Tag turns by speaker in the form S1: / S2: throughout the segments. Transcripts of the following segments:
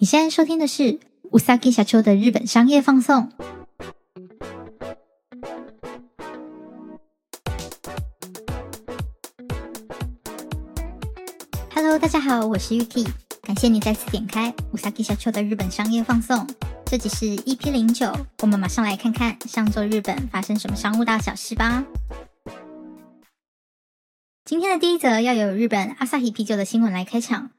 S1: 你现在收听的是うさぎ社长的日本商业放送。Hello，大家好，我是 Yuki，感谢你再次点开うさぎ社长的日本商业放送。这集是 EP 零九，我们马上来看看上周日本发生什么商务大小事吧。今天的第一则要有日本阿萨希啤酒的新闻来开场。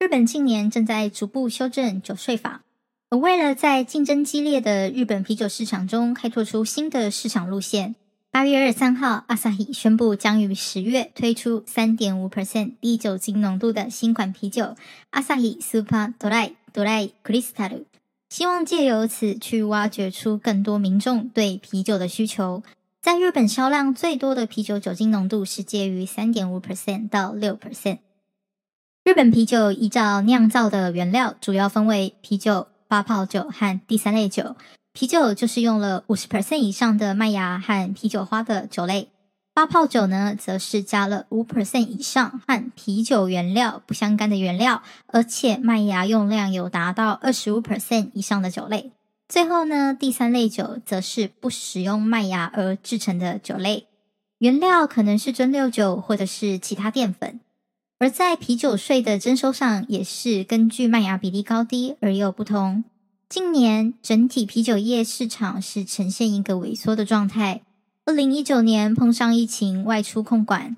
S1: 日本近年正在逐步修正酒税法，而为了在竞争激烈的日本啤酒市场中开拓出新的市场路线，八月二十三号，阿萨希宣布将于十月推出三点五 percent 低酒精浓度的新款啤酒——阿萨希 Super Dry Dry Crystal，希望借由此去挖掘出更多民众对啤酒的需求。在日本销量最多的啤酒酒精浓度是介于三点五 percent 到六 percent。日本啤酒依照酿造的原料，主要分为啤酒、发泡酒和第三类酒。啤酒就是用了五十 percent 以上的麦芽和啤酒花的酒类，发泡酒呢，则是加了五 percent 以上和啤酒原料不相干的原料，而且麦芽用量有达到二十五 percent 以上的酒类。最后呢，第三类酒则是不使用麦芽而制成的酒类，原料可能是蒸馏酒或者是其他淀粉。而在啤酒税的征收上，也是根据麦芽比例高低而有不同。近年整体啤酒业市场是呈现一个萎缩的状态。二零一九年碰上疫情外出控管，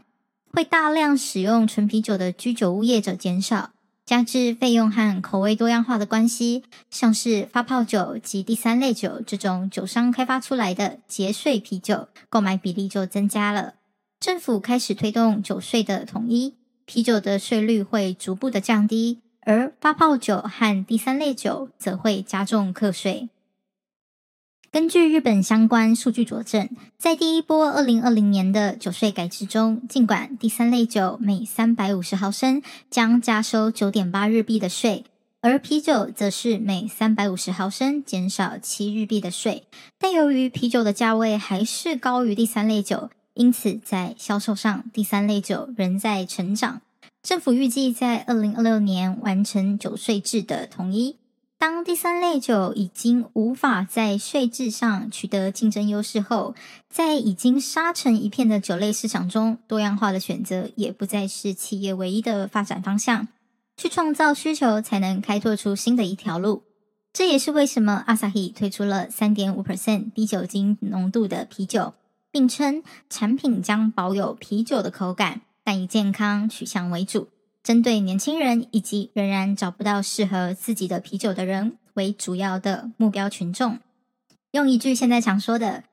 S1: 会大量使用纯啤酒的居酒屋业者减少，加之费用和口味多样化的关系，像是发泡酒及第三类酒这种酒商开发出来的节税啤酒，购买比例就增加了。政府开始推动酒税的统一。啤酒的税率会逐步的降低，而发泡酒和第三类酒则会加重课税。根据日本相关数据佐证，在第一波二零二零年的酒税改制中，尽管第三类酒每三百五十毫升将加收九点八日币的税，而啤酒则是每三百五十毫升减少七日币的税，但由于啤酒的价位还是高于第三类酒。因此，在销售上，第三类酒仍在成长。政府预计在二零二六年完成酒税制的统一。当第三类酒已经无法在税制上取得竞争优势后，在已经杀成一片的酒类市场中，多样化的选择也不再是企业唯一的发展方向。去创造需求，才能开拓出新的一条路。这也是为什么阿萨希推出了三点五 percent 低酒精浓度的啤酒。并称产品将保有啤酒的口感，但以健康取向为主，针对年轻人以及仍然找不到适合自己的啤酒的人为主要的目标群众。用一句现在常说的，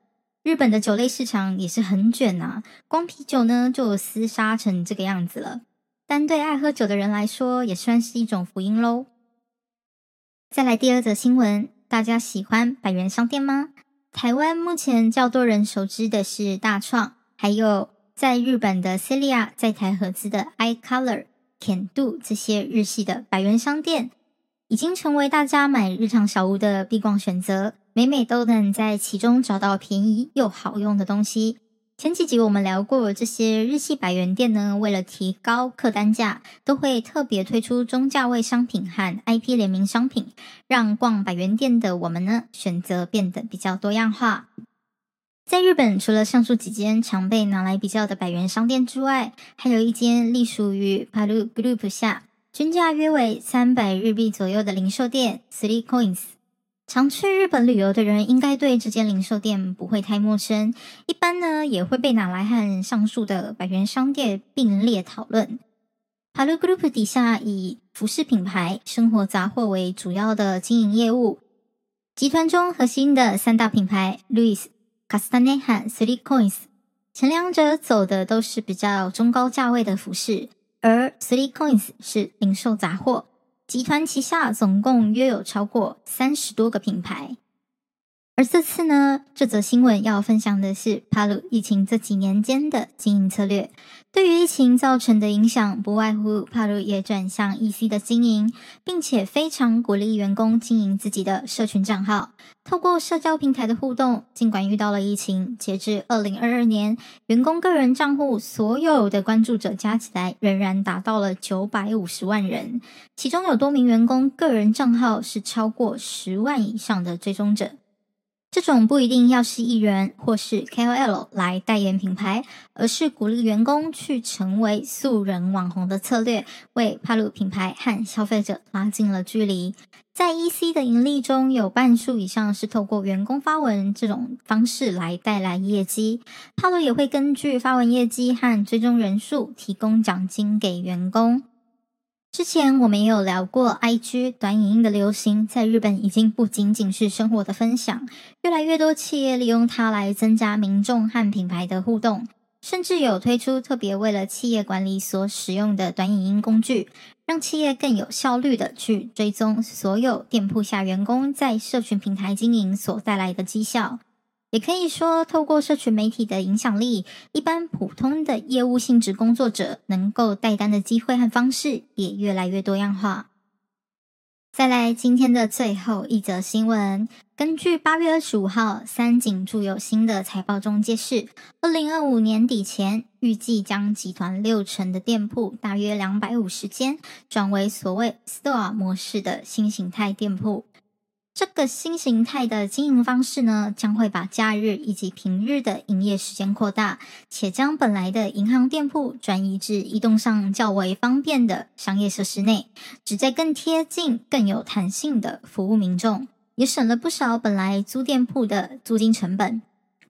S1: 日本的酒类市场也是很卷啊，光啤酒呢就厮杀成这个样子了。但对爱喝酒的人来说，也算是一种福音喽。再来第二则新闻，大家喜欢百元商店吗？台湾目前较多人熟知的是大创，还有在日本的 Celia，在台合资的 iColor、CanDo 这些日系的百元商店，已经成为大家买日常小物的必逛选择，每每都能在其中找到便宜又好用的东西。前几集我们聊过，这些日系百元店呢，为了提高客单价，都会特别推出中价位商品和 IP 联名商品，让逛百元店的我们呢，选择变得比较多样化。在日本，除了上述几间常被拿来比较的百元商店之外，还有一间隶属于 PARU Group 下，均价约为三百日币左右的零售店 Three Coins。常去日本旅游的人应该对这间零售店不会太陌生，一般呢也会被拿来和上述的百元商店并列讨论。PARU Group 底下以服饰品牌、生活杂货为主要的经营业务，集团中核心的三大品牌 Louis、Kastane 和 Three Coins，前两者走的都是比较中高价位的服饰，而 Three Coins 是零售杂货。集团旗下总共约有超过三十多个品牌，而这次呢，这则新闻要分享的是帕鲁疫情这几年间的经营策略。对于疫情造成的影响，不外乎帕鲁也转向 EC 的经营，并且非常鼓励员工经营自己的社群账号，透过社交平台的互动。尽管遇到了疫情，截至二零二二年，员工个人账户所有的关注者加起来仍然达到了九百五十万人，其中有多名员工个人账号是超过十万以上的追踪者。这种不一定要是艺人或是 KOL 来代言品牌，而是鼓励员工去成为素人网红的策略，为帕鲁品牌和消费者拉近了距离。在 EC 的盈利中，有半数以上是透过员工发文这种方式来带来业绩。帕鲁也会根据发文业绩和追踪人数提供奖金给员工。之前我们也有聊过，IG 短影音的流行，在日本已经不仅仅是生活的分享，越来越多企业利用它来增加民众和品牌的互动，甚至有推出特别为了企业管理所使用的短影音工具，让企业更有效率的去追踪所有店铺下员工在社群平台经营所带来的绩效。也可以说，透过社群媒体的影响力，一般普通的业务性质工作者能够带单的机会和方式也越来越多样化。再来，今天的最后一则新闻，根据八月二十五号三井住友新的财报中揭示，二零二五年底前，预计将集团六成的店铺，大约两百五十间，转为所谓 store 模式的新形态店铺。这个新形态的经营方式呢，将会把假日以及平日的营业时间扩大，且将本来的银行店铺转移至移动上较为方便的商业设施内，旨在更贴近、更有弹性的服务民众，也省了不少本来租店铺的租金成本。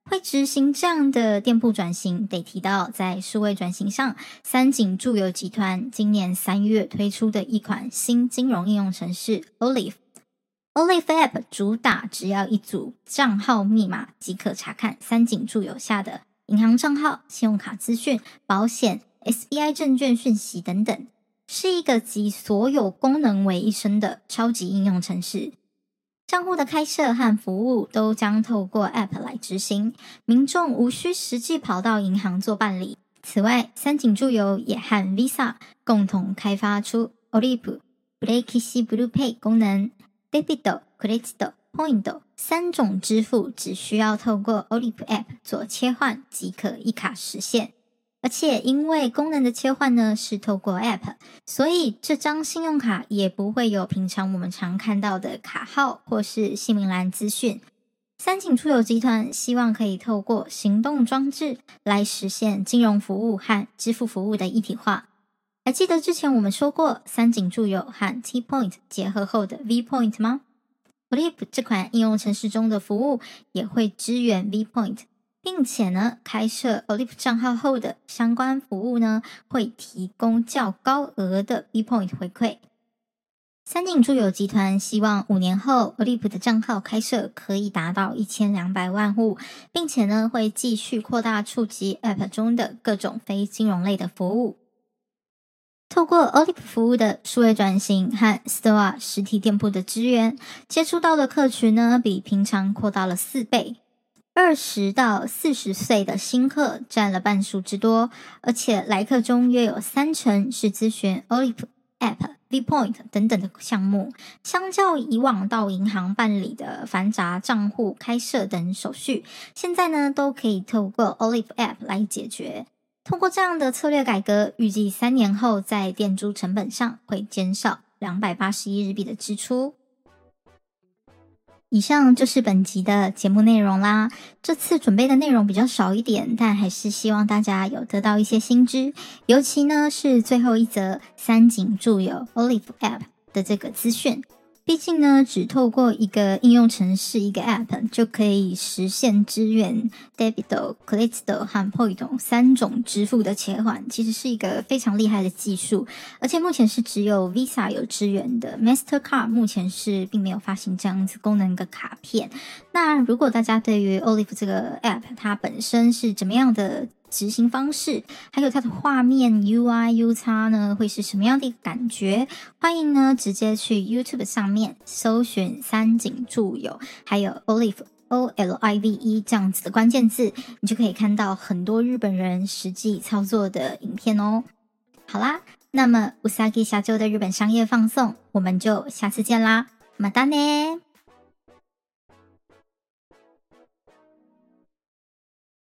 S1: 会执行这样的店铺转型，得提到在数位转型上，三井住友集团今年三月推出的一款新金融应用程式 Olive。Olive App 主打只要一组账号密码即可查看三井住友下的银行账号、信用卡资讯、保险、SBI 证券讯息等等，是一个集所有功能为一身的超级应用程式。账户的开设和服务都将透过 App 来执行，民众无需实际跑到银行做办理。此外，三井住友也和 Visa 共同开发出 Olive Flexible Blue Pay 功能。Debit、Credit、Point 三种支付只需要透过 Olive App 做切换即可一卡实现，而且因为功能的切换呢是透过 App，所以这张信用卡也不会有平常我们常看到的卡号或是姓名栏资讯。三井出游集团希望可以透过行动装置来实现金融服务和支付服务的一体化。还记得之前我们说过三井住友和 T Point 结合后的 V Point 吗？Olive 这款应用程式中的服务也会支援 V Point，并且呢，开设 Olive 账号后的相关服务呢，会提供较高额的 V Point 回馈。三井住友集团希望五年后 Olive 的账号开设可以达到一千两百万户，并且呢，会继续扩大触及 App 中的各种非金融类的服务。透过 Olive 服务的数位转型和 Store 实体店铺的支援，接触到的客群呢，比平常扩大了四倍。二十到四十岁的新客占了半数之多，而且来客中约有三成是咨询 Olive App、V Point 等等的项目。相较以往到银行办理的繁杂账户开设等手续，现在呢都可以透过 Olive App 来解决。通过这样的策略改革，预计三年后在店租成本上会减少两百八十亿日币的支出。以上就是本集的节目内容啦。这次准备的内容比较少一点，但还是希望大家有得到一些新知，尤其呢是最后一则三井住友 Olive App 的这个资讯。毕竟呢，只透过一个应用程式、一个 App 就可以实现支援 Debit、Credit 和 Point 三种支付的切换，其实是一个非常厉害的技术。而且目前是只有 Visa 有支援的，Mastercard 目前是并没有发行这样子功能的卡片。那如果大家对于 Olive 这个 App 它本身是怎么样的？执行方式，还有它的画面 UI、UX 呢，会是什么样的一个感觉？欢迎呢直接去 YouTube 上面搜寻三井住友，还有 Olive O L I V E 这样子的关键字，你就可以看到很多日本人实际操作的影片哦。好啦，那么うさぎ社长的日本商业放送，我们就下次见啦，またね。